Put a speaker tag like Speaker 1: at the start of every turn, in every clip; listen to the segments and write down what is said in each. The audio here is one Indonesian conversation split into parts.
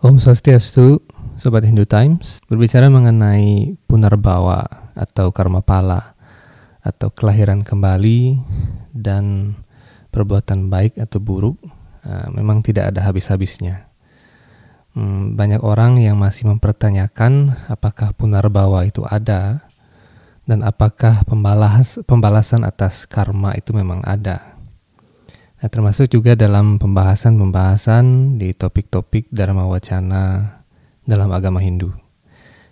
Speaker 1: Om Swastiastu, Sobat Hindu Times, berbicara mengenai punarbawa atau karma pala atau kelahiran kembali dan perbuatan baik atau buruk uh, memang tidak ada habis-habisnya. Hmm, banyak orang yang masih mempertanyakan apakah punarbawa itu ada dan apakah pembalas, pembalasan atas karma itu memang ada. Nah, termasuk juga dalam pembahasan-pembahasan di topik-topik Dharma Wacana dalam agama Hindu.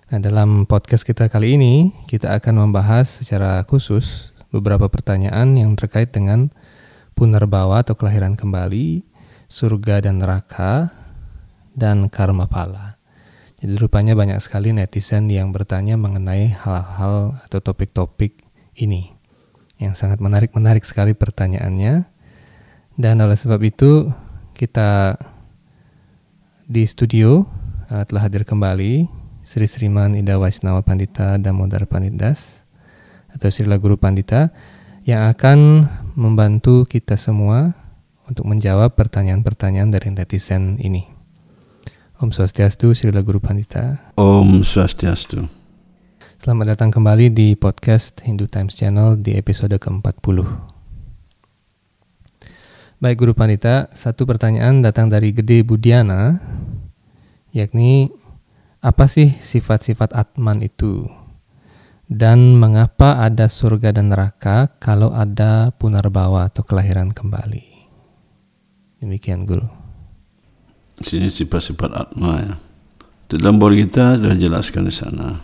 Speaker 1: Nah, dalam podcast kita kali ini, kita akan membahas secara khusus beberapa pertanyaan yang terkait dengan punarbawa atau kelahiran kembali, surga dan neraka, dan karma pala. Jadi rupanya banyak sekali netizen yang bertanya mengenai hal-hal atau topik-topik ini. Yang sangat menarik-menarik sekali pertanyaannya dan oleh sebab itu kita di studio uh, telah hadir kembali Sri Sriman Ida Waisnawa Pandita Damodar Panditas atau Srila Guru Pandita yang akan membantu kita semua untuk menjawab pertanyaan-pertanyaan dari netizen ini. Om Swastiastu, Srila Guru Pandita.
Speaker 2: Om Swastiastu.
Speaker 1: Selamat datang kembali di podcast Hindu Times Channel di episode ke-40. Baik Guru Panita, satu pertanyaan datang dari Gede Budiana, yakni apa sih sifat-sifat Atman itu? Dan mengapa ada surga dan neraka kalau ada punarbawa atau kelahiran kembali? Demikian Guru.
Speaker 2: Sini sifat-sifat Atma ya. Dalam bor kita sudah jelaskan di sana.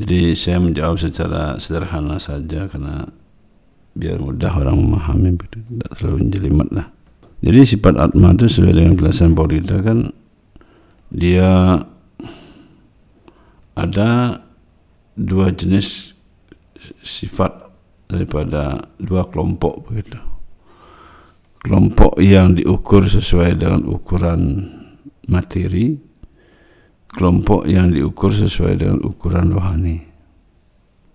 Speaker 2: Jadi saya menjawab secara sederhana saja karena biar mudah orang memahami tidak terlalu jelimet lah. Jadi sifat atma itu sesuai dengan penjelasan Paulita kan dia ada dua jenis sifat daripada dua kelompok begitu. Kelompok yang diukur sesuai dengan ukuran materi kelompok yang diukur sesuai dengan ukuran rohani.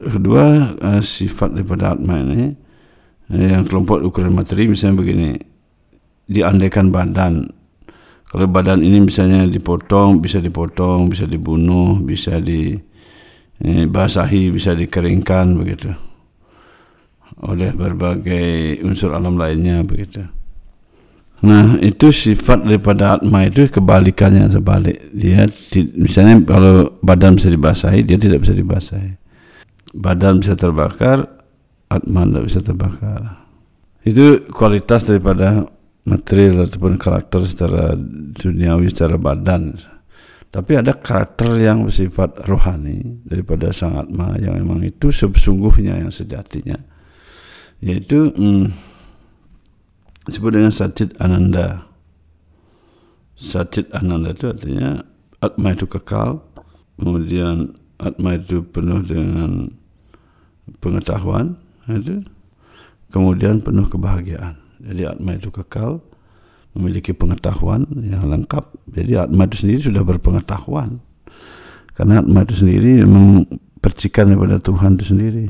Speaker 2: Kedua uh, sifat daripada atma ini yang kelompok ukuran materi misalnya begini. Diandaikan badan. Kalau badan ini misalnya dipotong bisa dipotong bisa dibunuh bisa dibasahi eh, bisa dikeringkan begitu. Oleh berbagai unsur alam lainnya begitu. Nah itu sifat daripada atma itu kebalikannya sebalik. Dia misalnya kalau badan bisa dibasahi dia tidak bisa dibasahi. Badan bisa terbakar atma tidak bisa terbakar. Itu kualitas daripada material ataupun karakter secara duniawi, secara badan. Tapi ada karakter yang bersifat rohani daripada sang atma yang memang itu sesungguhnya yang sejatinya. Yaitu hmm, disebut dengan Ananda. Satchit Ananda itu artinya atma itu kekal, kemudian atma itu penuh dengan pengetahuan, itu kemudian penuh kebahagiaan. Jadi atma itu kekal, memiliki pengetahuan yang lengkap. Jadi atma itu sendiri sudah berpengetahuan. Karena atma itu sendiri memang percikan daripada Tuhan itu sendiri.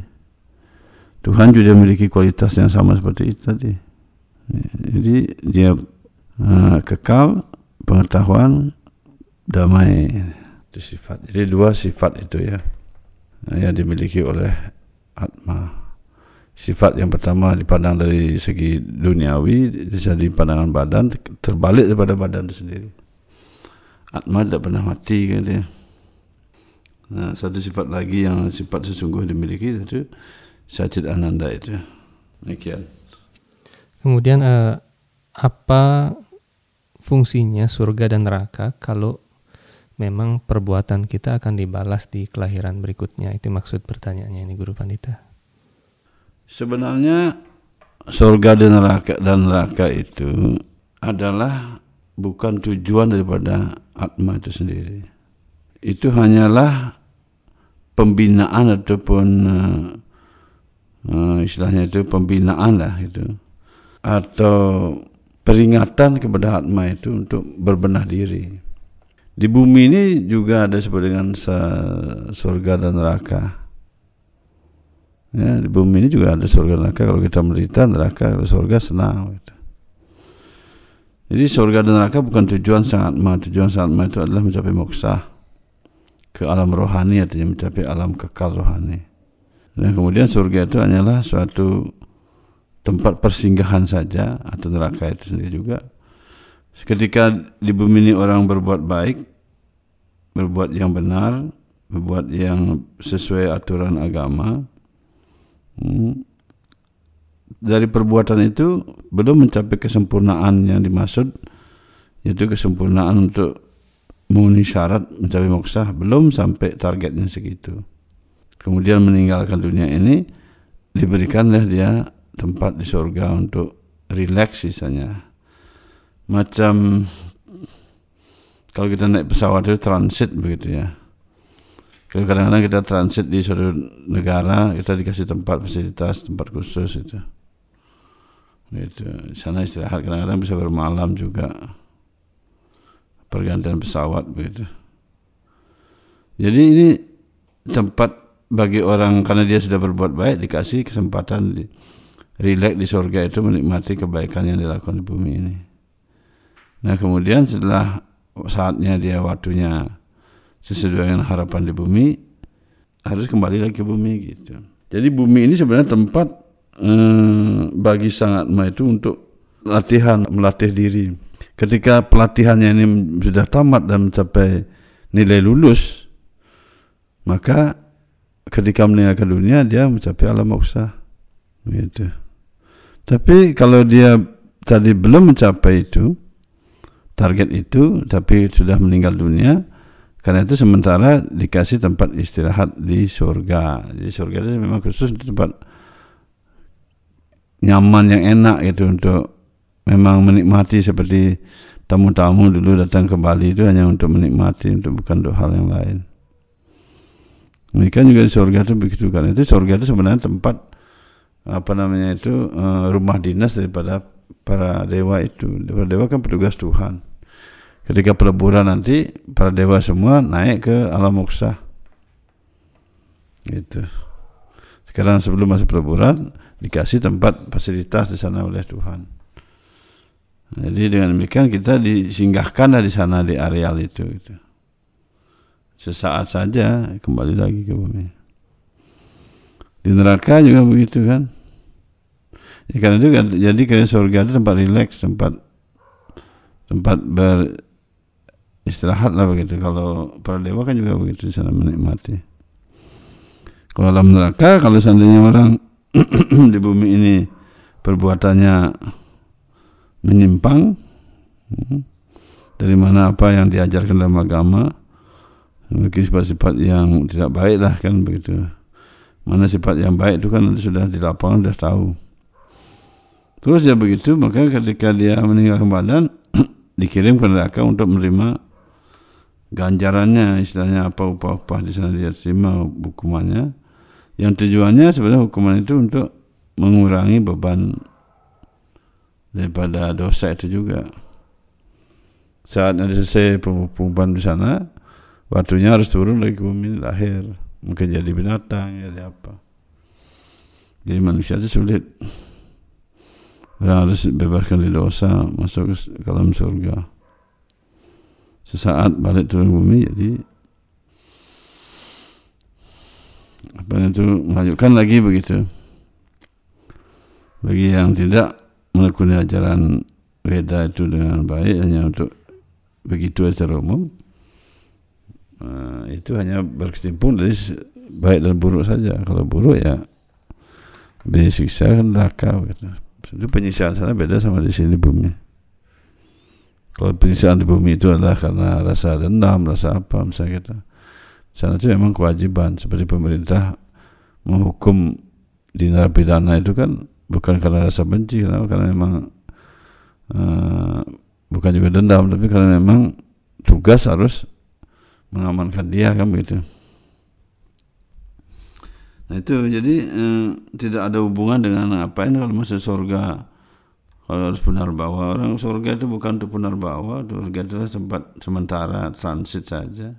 Speaker 2: Tuhan juga memiliki kualitas yang sama seperti itu tadi. Jadi dia uh, kekal, pengetahuan, damai itu sifat. Jadi dua sifat itu ya yang dimiliki oleh atma sifat yang pertama dipandang dari segi duniawi jadi pandangan badan terbalik daripada badan itu sendiri. Atma tidak pernah mati kan dia. Nah, satu sifat lagi yang sifat sesungguh dimiliki itu sajid ananda itu. Demikian.
Speaker 1: Kemudian uh, apa fungsinya surga dan neraka kalau memang perbuatan kita akan dibalas di kelahiran berikutnya? Itu maksud pertanyaannya ini guru pandita
Speaker 2: Sebenarnya surga dan neraka dan neraka itu adalah bukan tujuan daripada atma itu sendiri. Itu hanyalah pembinaan ataupun uh, uh, istilahnya itu pembinaan lah itu atau peringatan kepada atma itu untuk berbenah diri. Di bumi ini juga ada seperti dengan surga dan neraka. Ya, di bumi ini juga ada surga neraka. Kalau kita menderita neraka, kalau surga senang. Gitu. Jadi surga dan neraka bukan tujuan sangat ma. Tujuan sangat ma itu adalah mencapai moksa ke alam rohani artinya mencapai alam kekal rohani. Dan kemudian surga itu hanyalah suatu tempat persinggahan saja atau neraka itu sendiri juga. Ketika di bumi ini orang berbuat baik, berbuat yang benar, berbuat yang sesuai aturan agama, dari perbuatan itu belum mencapai kesempurnaan yang dimaksud yaitu kesempurnaan untuk memenuhi syarat mencapai moksa belum sampai targetnya segitu. Kemudian meninggalkan dunia ini diberikanlah dia tempat di surga untuk rileks sisanya. Macam kalau kita naik pesawat itu transit begitu ya kadang-kadang kita transit di suatu negara kita dikasih tempat fasilitas tempat khusus itu Gitu. Sana istirahat kadang-kadang bisa bermalam juga. Pergantian pesawat begitu. Jadi ini tempat bagi orang karena dia sudah berbuat baik dikasih kesempatan di, rileks di surga itu menikmati kebaikan yang dilakukan di bumi ini. Nah kemudian setelah saatnya dia waktunya sesuai dengan harapan di bumi harus kembali lagi ke bumi gitu. Jadi bumi ini sebenarnya tempat hmm, bagi sangat ma itu untuk latihan melatih diri. Ketika pelatihannya ini sudah tamat dan mencapai nilai lulus, maka ketika meninggalkan dunia dia mencapai alam moksa. Gitu. Tapi kalau dia tadi belum mencapai itu target itu, tapi sudah meninggal dunia, karena itu sementara dikasih tempat istirahat di surga. Di surga itu memang khusus tempat nyaman yang enak gitu untuk memang menikmati seperti tamu-tamu dulu datang ke Bali itu hanya untuk menikmati untuk bukan untuk hal yang lain. Kan juga di surga itu begitu kan. Itu surga itu sebenarnya tempat apa namanya itu uh, rumah dinas daripada para dewa itu. Para dewa kan petugas Tuhan. Ketika peleburan nanti para dewa semua naik ke alam moksa. Gitu. Sekarang sebelum masuk peleburan dikasih tempat fasilitas di sana oleh Tuhan. Jadi dengan demikian kita disinggahkan di sana di areal itu. Gitu. Sesaat saja kembali lagi ke bumi. Di neraka juga begitu kan. Ya, karena itu kan, jadi ke surga itu tempat rileks, tempat tempat ber istirahat lah begitu. Kalau para dewa kan juga begitu di sana menikmati. Kalau alam neraka, kalau seandainya orang di bumi ini perbuatannya menyimpang hmm, dari mana apa yang diajarkan dalam agama memiliki sifat-sifat yang tidak baik lah kan begitu mana sifat yang baik itu kan nanti sudah di lapangan sudah tahu terus ya begitu maka ketika dia meninggalkan badan dikirim ke neraka untuk menerima ganjarannya istilahnya apa upah-upah di sana dia terima hukumannya. Yang tujuannya sebenarnya hukuman itu untuk mengurangi beban daripada dosa itu juga. Saat nanti selesai penghukuman di sana waktunya harus turun lagi ke bumi lahir. Mungkin jadi binatang jadi apa. Jadi manusia itu sulit. Orang harus bebaskan dari dosa masuk ke dalam surga sesaat balik turun bumi jadi apa itu melanjutkan lagi begitu. Bagi yang tidak menekuni ajaran Weda itu dengan baik hanya untuk begitu secara umum uh, itu hanya berkecimpung dari baik dan buruk saja. Kalau buruk ya disiksa neraka gitu. itu penyiksaan sana beda sama di sini bumi kalau penyiksaan di bumi itu adalah karena rasa dendam rasa apa misalnya kita sana itu memang kewajiban. Seperti pemerintah menghukum di narapidana itu kan bukan karena rasa benci karena, karena memang uh, bukan juga dendam tapi karena memang tugas harus mengamankan dia kan begitu. Nah itu jadi uh, tidak ada hubungan dengan apa ini kalau masuk surga kalau harus benar bahwa orang surga itu bukan untuk benar bahwa surga adalah tempat sementara transit saja.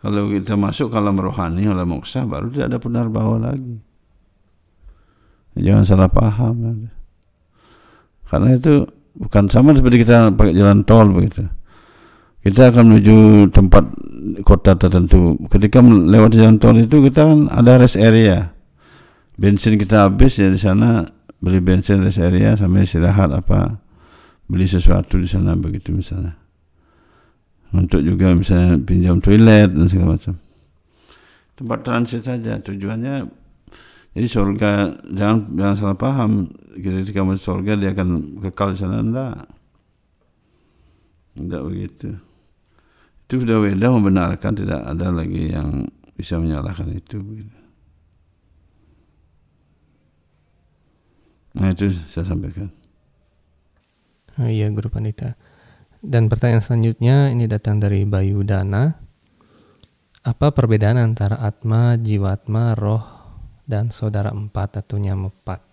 Speaker 2: Kalau kita masuk kalau rohani, alam moksa, baru tidak ada benar bawa lagi. Jangan salah paham. Karena itu bukan sama seperti kita pakai jalan tol begitu. Kita akan menuju tempat kota tertentu. Ketika melewati jalan tol itu kita kan ada rest area. Bensin kita habis ya di sana beli bensin rest area sampai istirahat apa beli sesuatu di sana begitu misalnya. Untuk juga misalnya pinjam toilet dan segala macam. Tempat transit saja tujuannya jadi surga jangan jangan salah paham ketika masuk surga dia akan kekal di sana enggak. Enggak begitu. Itu sudah Weda membenarkan tidak ada lagi yang bisa menyalahkan itu nah itu saya sampaikan
Speaker 1: oh, iya Guru Pandita dan pertanyaan selanjutnya ini datang dari Bayu Dana apa perbedaan antara atma, jiwatma, roh, dan saudara empat atau nyamepat?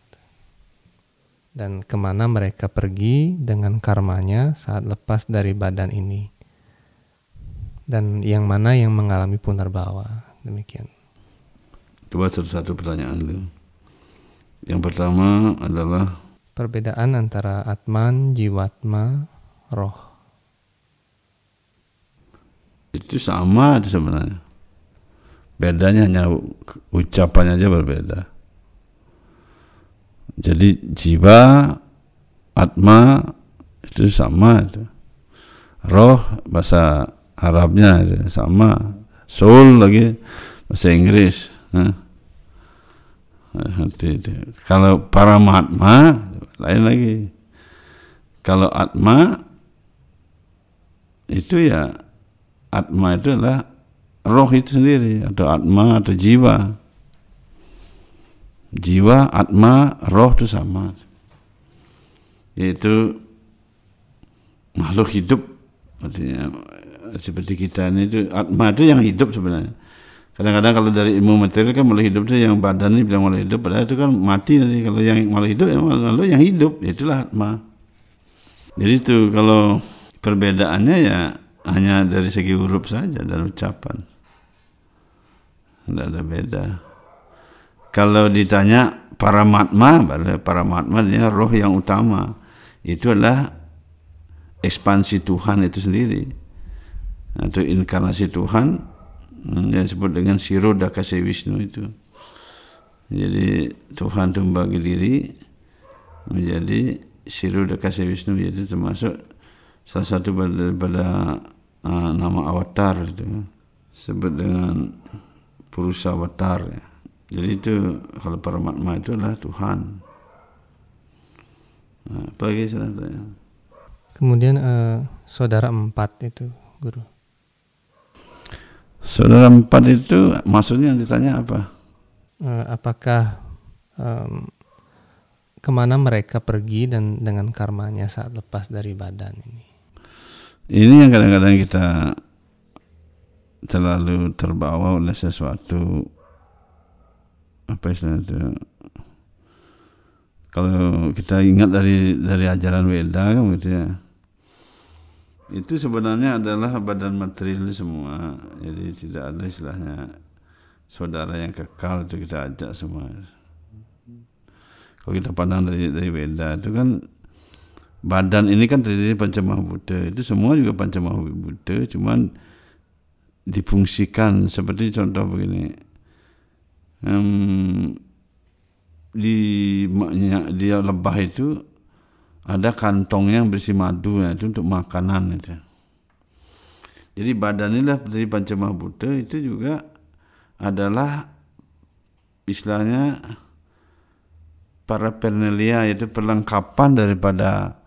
Speaker 1: Dan ke mana mereka pergi dengan karmanya saat lepas dari badan ini? Dan yang mana yang mengalami punarbawa? Demikian.
Speaker 2: Coba satu-satu pertanyaan dulu. Yang pertama adalah
Speaker 1: perbedaan antara atman, jiwatma, roh.
Speaker 2: Itu sama itu sebenarnya. Bedanya hanya ucapannya aja berbeda. Jadi jiwa, atma itu sama itu. Roh bahasa Arabnya itu sama. Soul lagi bahasa Inggris. Nah. Kalau paramatma lain lagi. Kalau atma itu ya atma itu adalah roh itu sendiri. Atau atma atau jiwa. Jiwa atma roh itu sama. Yaitu makhluk hidup. Artinya seperti kita ini itu atma itu yang hidup sebenarnya kadang-kadang kalau dari ilmu materi kan malah hidup itu yang badan ini bilang malah hidup padahal itu kan mati nanti kalau yang malah hidup ya malah yang hidup itulah atma jadi itu kalau perbedaannya ya hanya dari segi huruf saja dan ucapan tidak ada beda. Kalau ditanya para matma, para matma dia roh yang utama. Itu adalah ekspansi Tuhan itu sendiri. Atau inkarnasi Tuhan yang disebut dengan Siroda Kasih Wisnu itu. Jadi Tuhan itu membagi diri menjadi Siroda Kasih Wisnu itu termasuk salah satu daripada uh, nama avatar itu sebut dengan Purusa Watar ya. Jadi itu kalau Paramatma itu adalah Tuhan. Nah, apa lagi saya
Speaker 1: Kemudian uh, saudara empat itu, guru.
Speaker 2: Saudara empat itu maksudnya yang ditanya apa?
Speaker 1: Uh, apakah um, ke mana mereka pergi dan dengan karmanya saat lepas dari badan ini?
Speaker 2: Ini yang kadang-kadang kita terlalu terbawa oleh sesuatu apa istilahnya itu kalau kita ingat dari dari ajaran Weda kan gitu ya itu sebenarnya adalah badan material semua. Jadi tidak ada istilahnya saudara yang kekal itu kita ajak semua. Kalau kita pandang dari dari Weda itu kan badan ini kan terdiri pancamah Buddha. Itu semua juga pancamah Buddha cuman difungsikan seperti contoh begini. Um, di di lebah itu ada kantong yang berisi madu ya, itu untuk makanan itu. Jadi badan inilah dari pancamah Buddha itu juga adalah istilahnya para pernelia yaitu perlengkapan daripada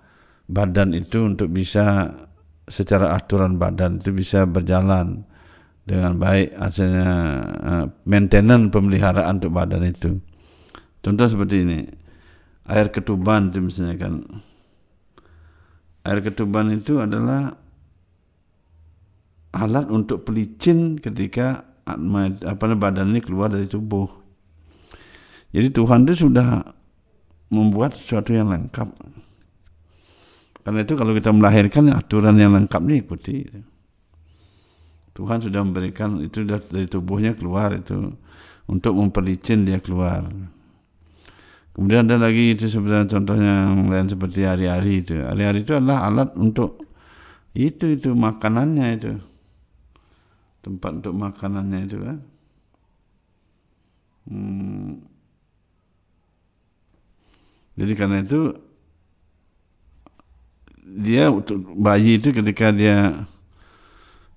Speaker 2: badan itu untuk bisa secara aturan badan itu bisa berjalan dengan baik artinya uh, maintenance pemeliharaan untuk badan itu contoh seperti ini air ketuban itu misalnya kan. Air ketuban itu adalah alat untuk pelicin ketika apa badan ini keluar dari tubuh. Jadi Tuhan itu sudah membuat sesuatu yang lengkap. Karena itu kalau kita melahirkan aturan yang lengkap ikuti. Tuhan sudah memberikan itu dari tubuhnya keluar itu untuk memperlicin dia keluar. Kemudian ada lagi itu sebenarnya contohnya yang lain seperti hari-hari itu. Hari-hari itu adalah alat untuk itu itu makanannya itu. Tempat untuk makanannya itu kan. Hmm. Jadi karena itu dia untuk bayi itu ketika dia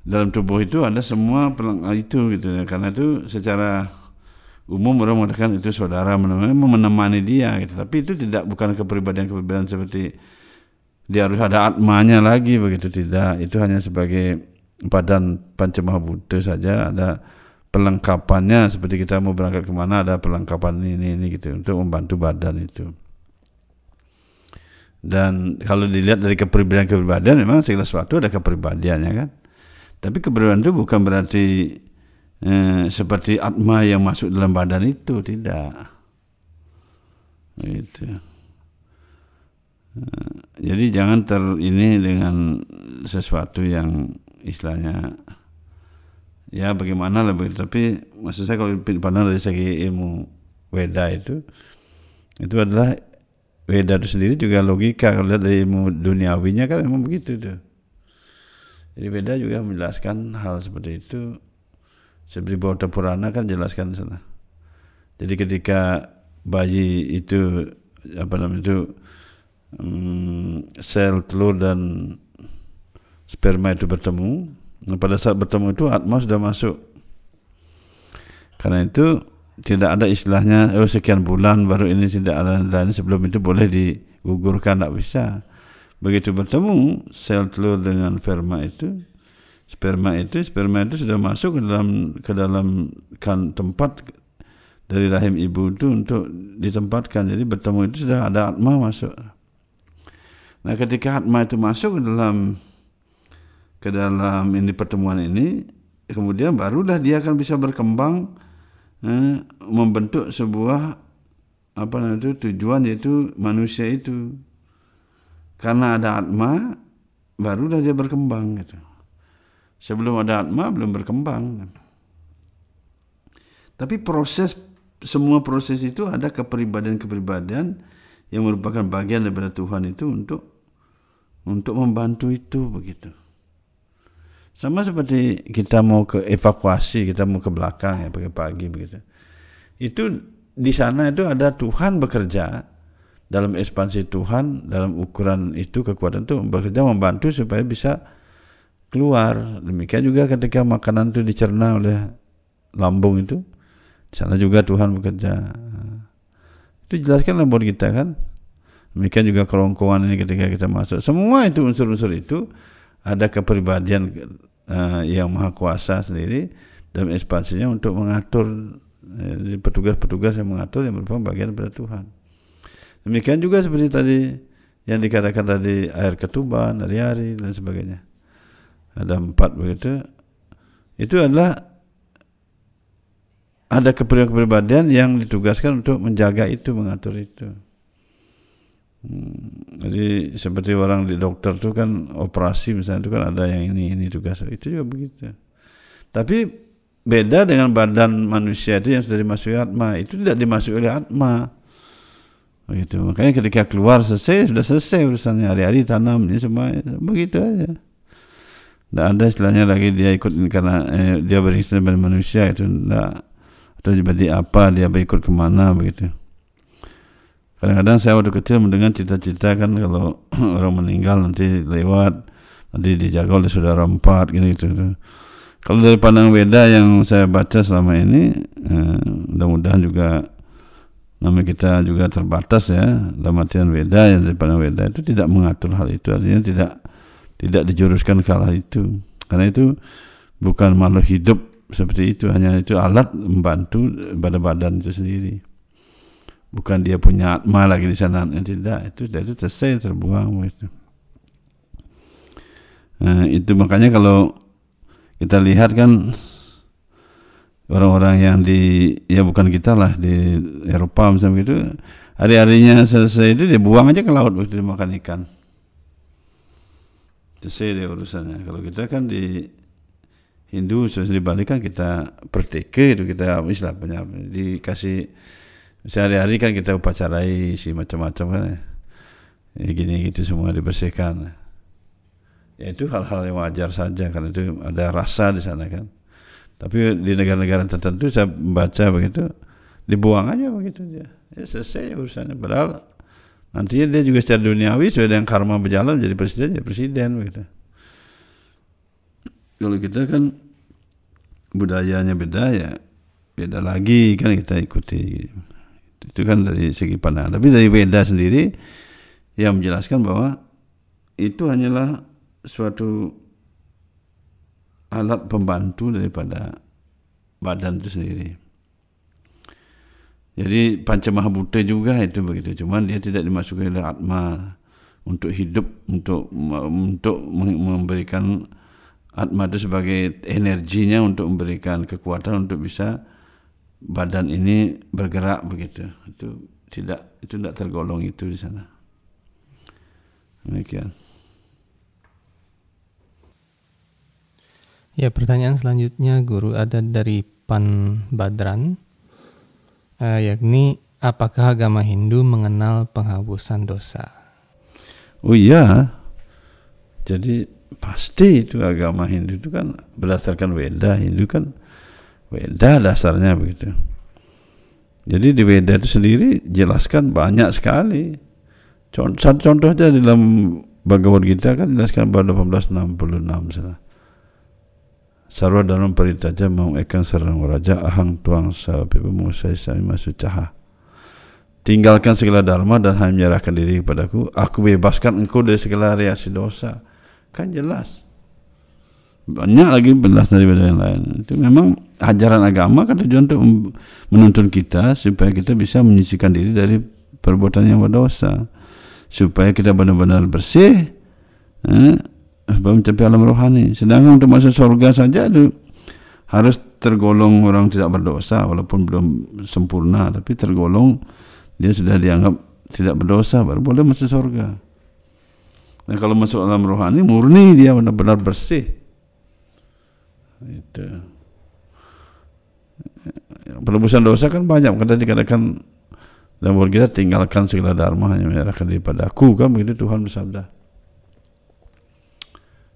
Speaker 2: dalam tubuh itu ada semua itu gitu ya. Karena itu secara umum orang mengatakan itu saudara menemani, dia gitu. Tapi itu tidak bukan kepribadian-kepribadian seperti dia harus ada atmanya lagi begitu tidak. Itu hanya sebagai badan pancemah Buddha saja ada perlengkapannya seperti kita mau berangkat ke mana ada perlengkapan ini ini gitu untuk membantu badan itu. Dan kalau dilihat dari kepribadian-kepribadian memang segala sesuatu ada kepribadiannya kan. Tapi kepribadian itu bukan berarti eh, seperti atma yang masuk dalam badan itu tidak. Itu eh, jadi jangan ter ini dengan sesuatu yang istilahnya ya bagaimana begitu. Tapi maksud saya kalau dipandang dari segi ilmu Weda itu itu adalah Weda itu sendiri juga logika. Kalau lihat dari ilmu duniawinya kan memang begitu tuh. Jadi Weda juga menjelaskan hal seperti itu seperti Bauta Purana kan jelaskan sana. Jadi ketika bayi itu apa namanya itu um, sel telur dan sperma itu bertemu, nah pada saat bertemu itu atma sudah masuk. Karena itu tidak ada istilahnya oh sekian bulan baru ini tidak ada dan sebelum itu boleh digugurkan tidak bisa. Begitu bertemu sel telur dengan sperma itu sperma itu sperma itu sudah masuk ke dalam ke dalam kan tempat dari rahim ibu itu untuk ditempatkan. Jadi bertemu itu sudah ada atma masuk. Nah ketika atma itu masuk ke dalam ke dalam ini pertemuan ini kemudian barulah dia akan bisa berkembang eh, membentuk sebuah apa namanya itu tujuan yaitu manusia itu. Karena ada atma barulah dia berkembang gitu Sebelum ada atma belum berkembang. Tapi proses semua proses itu ada kepribadian-kepribadian yang merupakan bagian daripada Tuhan itu untuk untuk membantu itu begitu. Sama seperti kita mau ke evakuasi, kita mau ke belakang ya pagi-pagi begitu. Itu di sana itu ada Tuhan bekerja dalam ekspansi Tuhan dalam ukuran itu kekuatan itu bekerja membantu supaya bisa keluar. Demikian juga ketika makanan itu dicerna oleh lambung itu, di sana juga Tuhan bekerja. Itu jelaskan buat kita kan. Demikian juga kerongkongan ini ketika kita masuk. Semua itu unsur-unsur itu ada kepribadian uh, yang maha kuasa sendiri dalam ekspansinya untuk mengatur eh, petugas-petugas yang mengatur yang merupakan bagian daripada Tuhan. Demikian juga seperti tadi yang dikatakan tadi air ketuban, hari-hari dan sebagainya ada empat begitu itu adalah ada kepribadian yang ditugaskan untuk menjaga itu mengatur itu. Hmm, jadi seperti orang di dokter itu kan operasi misalnya itu kan ada yang ini ini tugas itu juga begitu. Tapi beda dengan badan manusia itu yang sudah dimasuki atma itu tidak dimasuki oleh atma. Begitu. Makanya ketika keluar selesai sudah selesai urusannya. Hari-hari tanam ini semua begitu aja tidak ada istilahnya lagi dia ikut karena eh, dia beristilah pada manusia itu tidak atau jadi apa dia berikut ke mana begitu. Kadang-kadang saya waktu kecil mendengar cita-cita kan kalau orang meninggal nanti lewat nanti dijaga oleh saudara empat gitu, gitu. kalau dari pandang beda yang saya baca selama ini eh, mudah-mudahan juga nama kita juga terbatas ya dalam artian beda yang dari pandang beda itu tidak mengatur hal itu. Artinya tidak tidak dijuruskan ke itu. Karena itu bukan makhluk hidup seperti itu hanya itu alat membantu pada badan itu sendiri. Bukan dia punya atma lagi di sana tidak. Itu itu selesai terbuang itu nah, itu makanya kalau kita lihat kan orang-orang yang di ya bukan kita lah di Eropa misalnya gitu hari-harinya selesai itu dia buang aja ke laut begitu dimakan ikan selesai deh urusannya. Kalau kita kan di Hindu sudah dibalikan kita perteke itu kita istilahnya dikasih sehari-hari kan kita upacarai si macam-macam kan ya. ya gini gitu semua dibersihkan. Ya itu hal-hal yang wajar saja karena itu ada rasa di sana kan. Tapi di negara-negara tertentu saya membaca begitu dibuang aja begitu dia. Ya selesai urusannya. Padahal nantinya dia juga secara duniawi sudah yang karma berjalan jadi presiden jadi presiden begitu. Kalau kita kan budayanya beda ya beda lagi kan kita ikuti. Itu kan dari segi pandangan tapi dari beda sendiri yang menjelaskan bahwa itu hanyalah suatu alat pembantu daripada badan itu sendiri jadi panca mahabhuta juga itu begitu. Cuman dia tidak dimasuki oleh atma. Untuk hidup untuk untuk memberikan atma itu sebagai energinya untuk memberikan kekuatan untuk bisa badan ini bergerak begitu. Itu tidak itu tidak tergolong itu di sana. Demikian.
Speaker 1: Ya pertanyaan selanjutnya guru ada dari Pan Badran yakni apakah agama Hindu mengenal penghapusan dosa
Speaker 2: oh iya jadi pasti itu agama Hindu itu kan berdasarkan Weda Hindu kan Weda dasarnya begitu. Jadi di Weda itu sendiri jelaskan banyak sekali. Contoh, contoh aja dalam Bhagavad Gita kan jelaskan pada 1866 sana. Sarwa dalam peritaja mau ekang sarang raja ahang tuang sa pipu musai sami masuk caha. Tinggalkan segala dharma dan hanya menyerahkan diri kepadaku. Aku bebaskan engkau dari segala reaksi dosa. Kan jelas. Banyak lagi belas daripada yang lain. Itu memang ajaran agama kan tujuan untuk menuntun kita supaya kita bisa menyisikan diri dari perbuatan yang berdosa supaya kita benar-benar bersih eh, mencapai alam rohani. Sedangkan untuk masuk surga saja itu harus tergolong orang tidak berdosa walaupun belum sempurna tapi tergolong dia sudah dianggap tidak berdosa baru boleh masuk surga. Nah kalau masuk alam rohani murni dia benar-benar bersih. Itu. Penebusan dosa kan banyak. Karena dikatakan buat kita tinggalkan segala dharma hanya menyerahkan daripada aku kan begitu Tuhan bersabda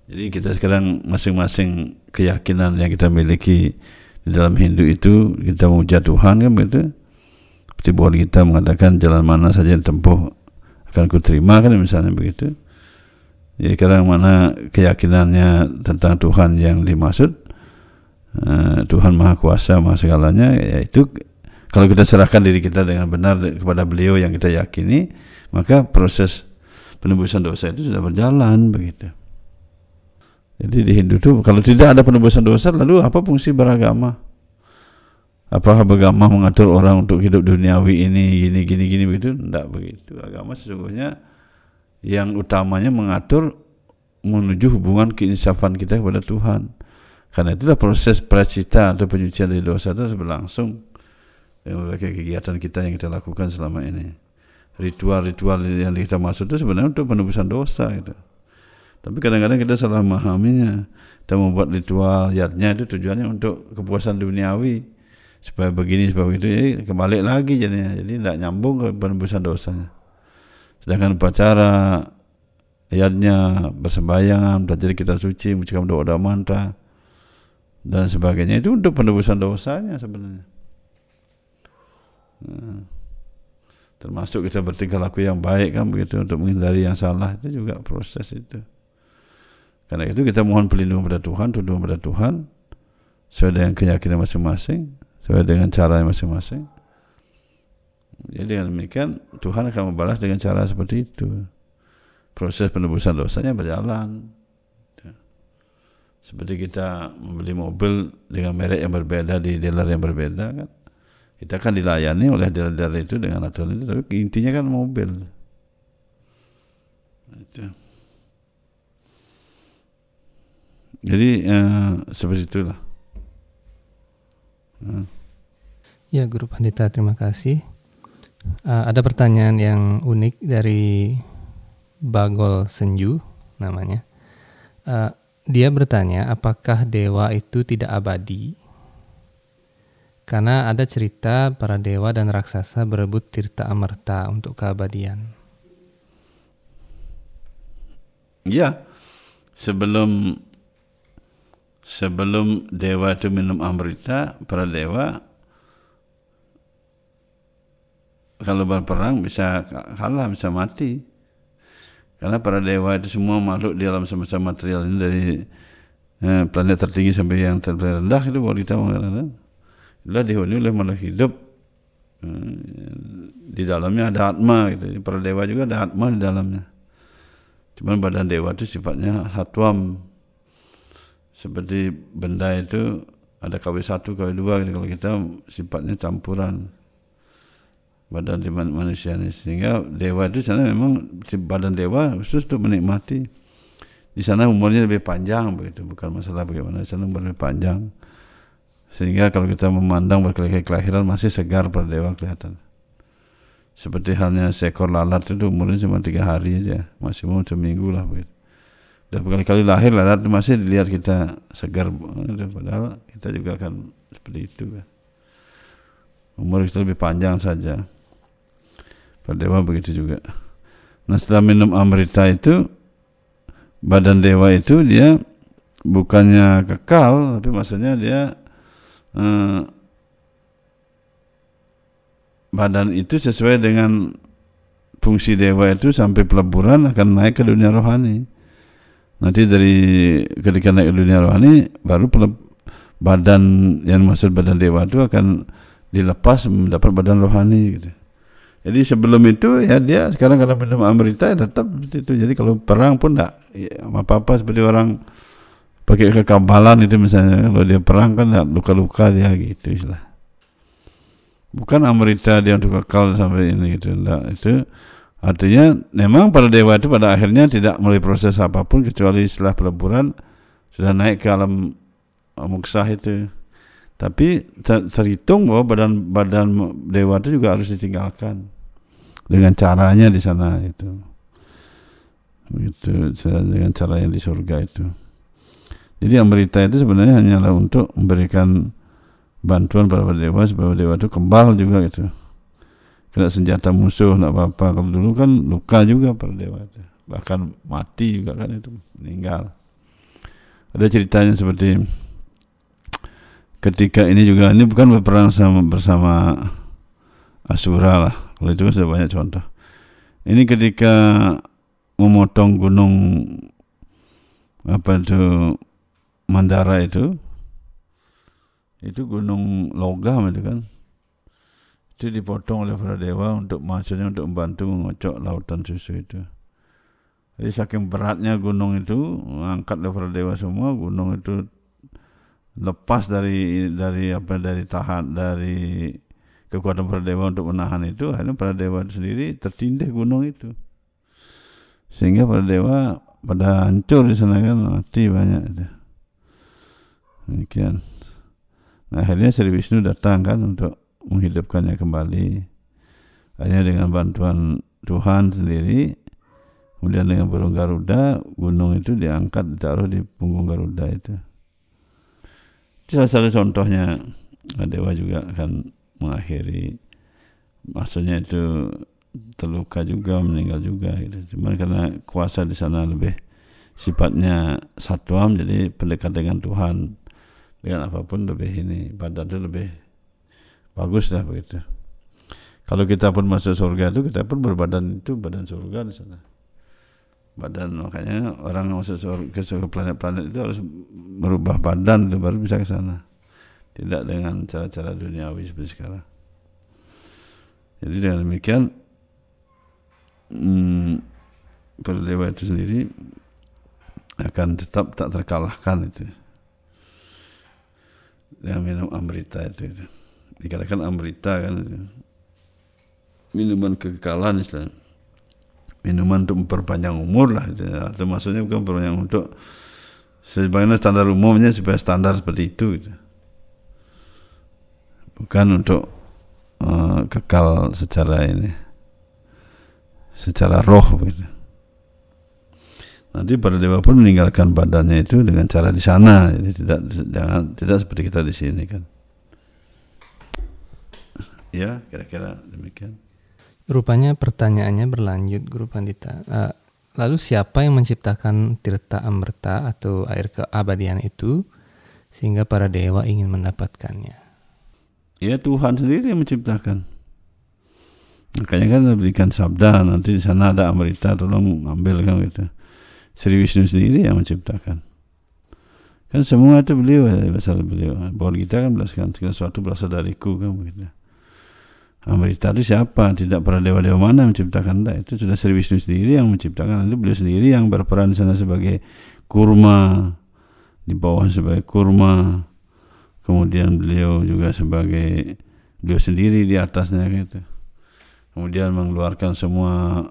Speaker 2: jadi kita sekarang masing-masing keyakinan yang kita miliki di dalam Hindu itu kita memuja Tuhan kan begitu. Seperti buat kita mengatakan jalan mana saja yang tempuh akan ku terima kan misalnya begitu. Jadi sekarang mana keyakinannya tentang Tuhan yang dimaksud? Eh, Tuhan Maha Kuasa Maha segalanya yaitu kalau kita serahkan diri kita dengan benar kepada beliau yang kita yakini maka proses penebusan dosa itu sudah berjalan begitu jadi di Hindu itu kalau tidak ada penebusan dosa lalu apa fungsi beragama? Apakah beragama mengatur orang untuk hidup duniawi ini gini gini gini begitu? Tidak begitu. Agama sesungguhnya yang utamanya mengatur menuju hubungan keinsafan kita kepada Tuhan. Karena itulah proses pracita atau penyucian dari dosa itu berlangsung. Berbagai kegiatan kita yang kita lakukan selama ini. Ritual-ritual yang kita maksud itu sebenarnya untuk penebusan dosa gitu. Tapi kadang-kadang kita salah memahaminya. Kita membuat ritual yatnya itu tujuannya untuk kepuasan duniawi supaya begini supaya begitu kembali lagi jadinya jadi tidak nyambung ke penebusan dosanya sedangkan upacara yatnya bersembahyang belajar kita suci mengucapkan doa-doa mantra dan sebagainya itu untuk penebusan dosanya sebenarnya. Nah, termasuk kita bertingkah laku yang baik kan begitu untuk menghindari yang salah itu juga proses itu. Karena itu kita mohon perlindungan pada Tuhan, tunduk pada Tuhan sesuai dengan keyakinan masing-masing, sesuai dengan cara masing-masing. Jadi dengan demikian Tuhan akan membalas dengan cara seperti itu. Proses penebusan dosanya berjalan seperti kita membeli mobil dengan merek yang berbeda di dealer yang berbeda kan kita kan dilayani oleh dealer-dealer itu dengan aturan itu tapi intinya kan mobil itu. Jadi eh, seperti itulah
Speaker 1: hmm. ya Guru Pandita terima kasih uh, ada pertanyaan yang unik dari Bagol Senju namanya uh, dia bertanya, apakah dewa itu tidak abadi? Karena ada cerita para dewa dan raksasa berebut tirta amerta untuk keabadian.
Speaker 2: Iya, sebelum sebelum dewa itu minum amrita, para dewa kalau berperang bisa kalah, bisa mati. Karena para dewa itu semua makhluk di alam semesta material ini dari eh, planet tertinggi sampai yang terendah itu baru kita mengatakan lah dihuni oleh makhluk hidup eh, di dalamnya ada atma gitu. Para dewa juga ada atma di dalamnya. Cuman badan dewa itu sifatnya satwam. Seperti benda itu ada KW1, KW2 gitu. Kalau kita sifatnya campuran badan di manusia ini. Sehingga dewa itu sana memang badan dewa khusus untuk menikmati. Di sana umurnya lebih panjang begitu, bukan masalah bagaimana. Di sana umur lebih panjang sehingga kalau kita memandang berkali-kali kelahiran masih segar pada dewa kelihatan seperti halnya seekor lalat itu umurnya cuma tiga hari aja masih mau seminggu lah begitu dan berkali-kali lahir itu masih dilihat kita segar padahal kita juga akan seperti itu kan. Umur kita lebih panjang saja. Pada dewa begitu juga. Nah setelah minum amrita itu badan dewa itu dia bukannya kekal tapi maksudnya dia eh, badan itu sesuai dengan fungsi dewa itu sampai peleburan akan naik ke dunia rohani. Nanti dari ketika naik ke dunia rohani baru badan yang maksud badan dewa itu akan dilepas mendapat badan rohani gitu. Jadi sebelum itu ya dia sekarang karena minum amrita ya tetap itu. Jadi kalau perang pun enggak ya, apa-apa seperti orang pakai kekabalan itu misalnya kalau dia perang kan luka-luka dia gitu istilah bukan amrita dia untuk kekal sampai ini gitu enggak itu artinya memang para dewa itu pada akhirnya tidak melalui proses apa pun kecuali setelah peleburan sudah naik ke alam muksah itu. Tapi ter terhitung bahwa badan badan dewa itu juga harus ditinggalkan dengan caranya di sana itu. Begitu dengan cara yang di surga itu. Jadi yang berita itu sebenarnya hanyalah untuk memberikan bantuan pada dewa supaya dewa itu kembal juga gitu. Kena senjata musuh nak apa-apa. Kalau dulu kan luka juga para dewa itu. Bahkan mati juga kan itu meninggal. Ada ceritanya seperti ketika ini juga ini bukan berperang sama bersama Asura lah. Kalau itu sudah banyak contoh. Ini ketika memotong gunung apa itu Mandara itu itu gunung logam itu kan itu dipotong oleh para dewa untuk maksudnya untuk membantu mengocok lautan susu itu. Jadi saking beratnya gunung itu angkat oleh para dewa semua gunung itu lepas dari dari apa dari tahan dari kekuatan para dewa untuk menahan itu akhirnya para dewa itu sendiri tertindih gunung itu. Sehingga para dewa pada hancur di sana kan mati banyak itu. Demikian. Nah, akhirnya Sri Wisnu datang kan untuk menghidupkannya kembali. Hanya dengan bantuan Tuhan sendiri, kemudian dengan burung Garuda, gunung itu diangkat, ditaruh di punggung Garuda itu. Itu salah satu contohnya Dewa juga akan mengakhiri maksudnya itu terluka juga meninggal juga gitu. Cuma karena kuasa di sana lebih sifatnya satuam jadi pendekat dengan Tuhan dengan apa pun lebih ini badan itu lebih bagus lah begitu. Kalau kita pun masuk surga itu kita pun berbadan itu badan surga di sana. Badan makanya orang masuk surga ke planet-planet itu harus merubah badan itu baru bisa ke sana. Tidak dengan cara-cara duniawi seperti sekarang. Jadi dengan demikian hmm, para itu sendiri akan tetap tak terkalahkan itu. Yang minum amrita itu, itu. Dikatakan amrita kan minuman kekekalan istilah minuman untuk memperpanjang umur lah atau maksudnya bukan memperpanjang untuk sebagaimana standar umumnya supaya standar seperti itu gitu. bukan untuk uh, kekal secara ini secara roh gitu. Nanti para dewa pun meninggalkan badannya itu dengan cara di sana, jadi tidak jangan tidak seperti kita di sini kan. Ya, kira-kira demikian.
Speaker 1: Rupanya pertanyaannya berlanjut, Guru Pandita. Uh, lalu siapa yang menciptakan tirta amrta atau air keabadian itu sehingga para dewa ingin mendapatkannya?
Speaker 2: Ya Tuhan sendiri yang menciptakan. Makanya kan berikan sabda nanti di sana ada amrita tolong ambil kan gitu. Sri Wisnu sendiri yang menciptakan. Kan semua itu beliau berasal beliau. Bahwa kita kan berasal segala sesuatu berasal dariku kan begitu. Amrita itu siapa? Tidak para dewa-dewa mana menciptakan. Itu sudah Sri Wisnu sendiri yang menciptakan. Itu beliau sendiri yang berperan di sana sebagai kurma. Di bawah sebagai kurma. Kemudian beliau juga sebagai beliau sendiri di atasnya gitu. Kemudian mengeluarkan semua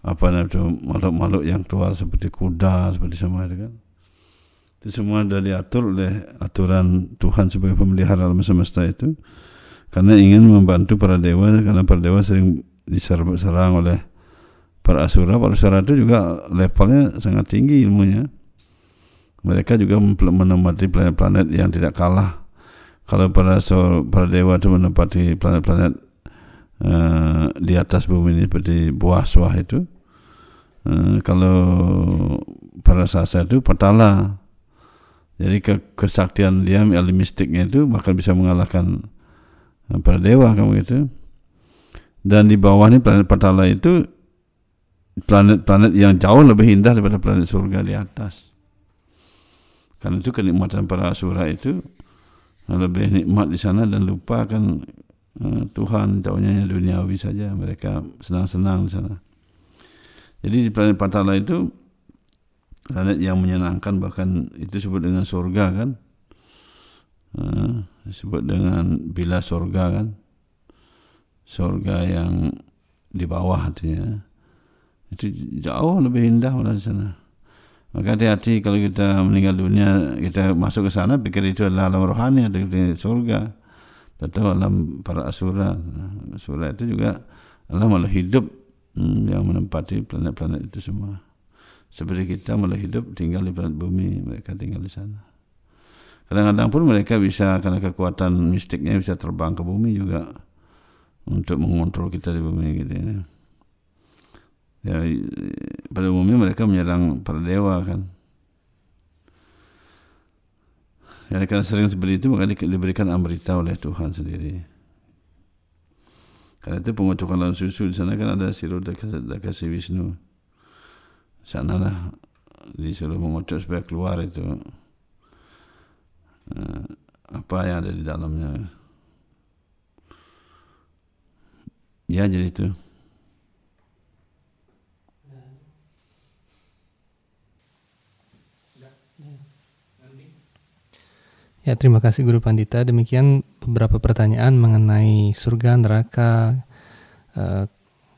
Speaker 2: apa itu makhluk-makhluk yang keluar seperti kuda seperti semua itu kan. Itu semua sudah diatur oleh aturan Tuhan sebagai pemelihara alam semesta itu karena ingin membantu para dewa karena para dewa sering diserang oleh para asura. Para asura itu juga levelnya sangat tinggi ilmunya. Mereka juga menempati planet-planet yang tidak kalah. Kalau para para dewa itu menempati planet-planet uh, di atas bumi ini seperti buah suah itu uh, kalau para sasa itu petala jadi ke kesaktian dia ilmu mistiknya itu bahkan bisa mengalahkan para dewa kamu gitu. Dan di bawah ini planet Patala itu planet-planet yang jauh lebih indah daripada planet surga di atas. Karena itu kenikmatan para asura itu lebih nikmat di sana dan lupa kan uh, Tuhan jauhnya duniawi saja. Mereka senang-senang di sana. Jadi di planet Patala itu planet yang menyenangkan bahkan itu disebut dengan surga kan uh, disebut dengan bila surga kan? Surga yang di bawah artinya. Itu jauh lebih indah pada sana. Maka hati-hati kalau kita meninggal dunia kita masuk ke sana pikir itu adalah alam rohani atau surga atau alam para asura. Asura itu juga alam malah hidup hmm, yang menempati planet-planet itu semua. Seperti kita malah hidup tinggal di planet bumi mereka tinggal di sana Kadang-kadang pun mereka bisa karena kekuatan mistiknya bisa terbang ke bumi juga untuk mengontrol kita di bumi gitu ya. Ya pada umumnya mereka menyerang para dewa kan. Ya karena sering seperti itu maka diberikan amrita oleh Tuhan sendiri. Karena itu pengocokan lawan susu di sana kan ada Sirodakasi Wisnu. Sana lah disuruh mengocok supaya keluar itu uh, apa yang ada di dalamnya. Ya jadi itu.
Speaker 1: Ya, terima kasih Guru Pandita. Demikian beberapa pertanyaan mengenai surga, neraka, uh,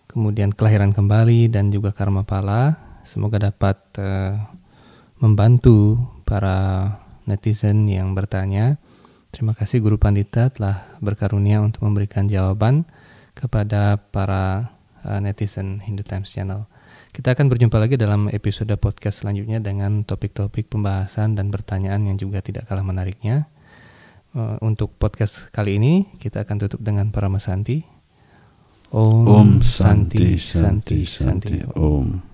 Speaker 1: kemudian kelahiran kembali dan juga karma pala. Semoga dapat uh, membantu para netizen yang bertanya. Terima kasih Guru Pandita telah berkarunia untuk memberikan jawaban kepada para uh, netizen Hindu Times Channel. Kita akan berjumpa lagi dalam episode podcast selanjutnya dengan topik-topik pembahasan dan pertanyaan yang juga tidak kalah menariknya. Uh, untuk podcast kali ini kita akan tutup dengan para masanti.
Speaker 2: Om, Om Santi Santi Santi, Santi. Om.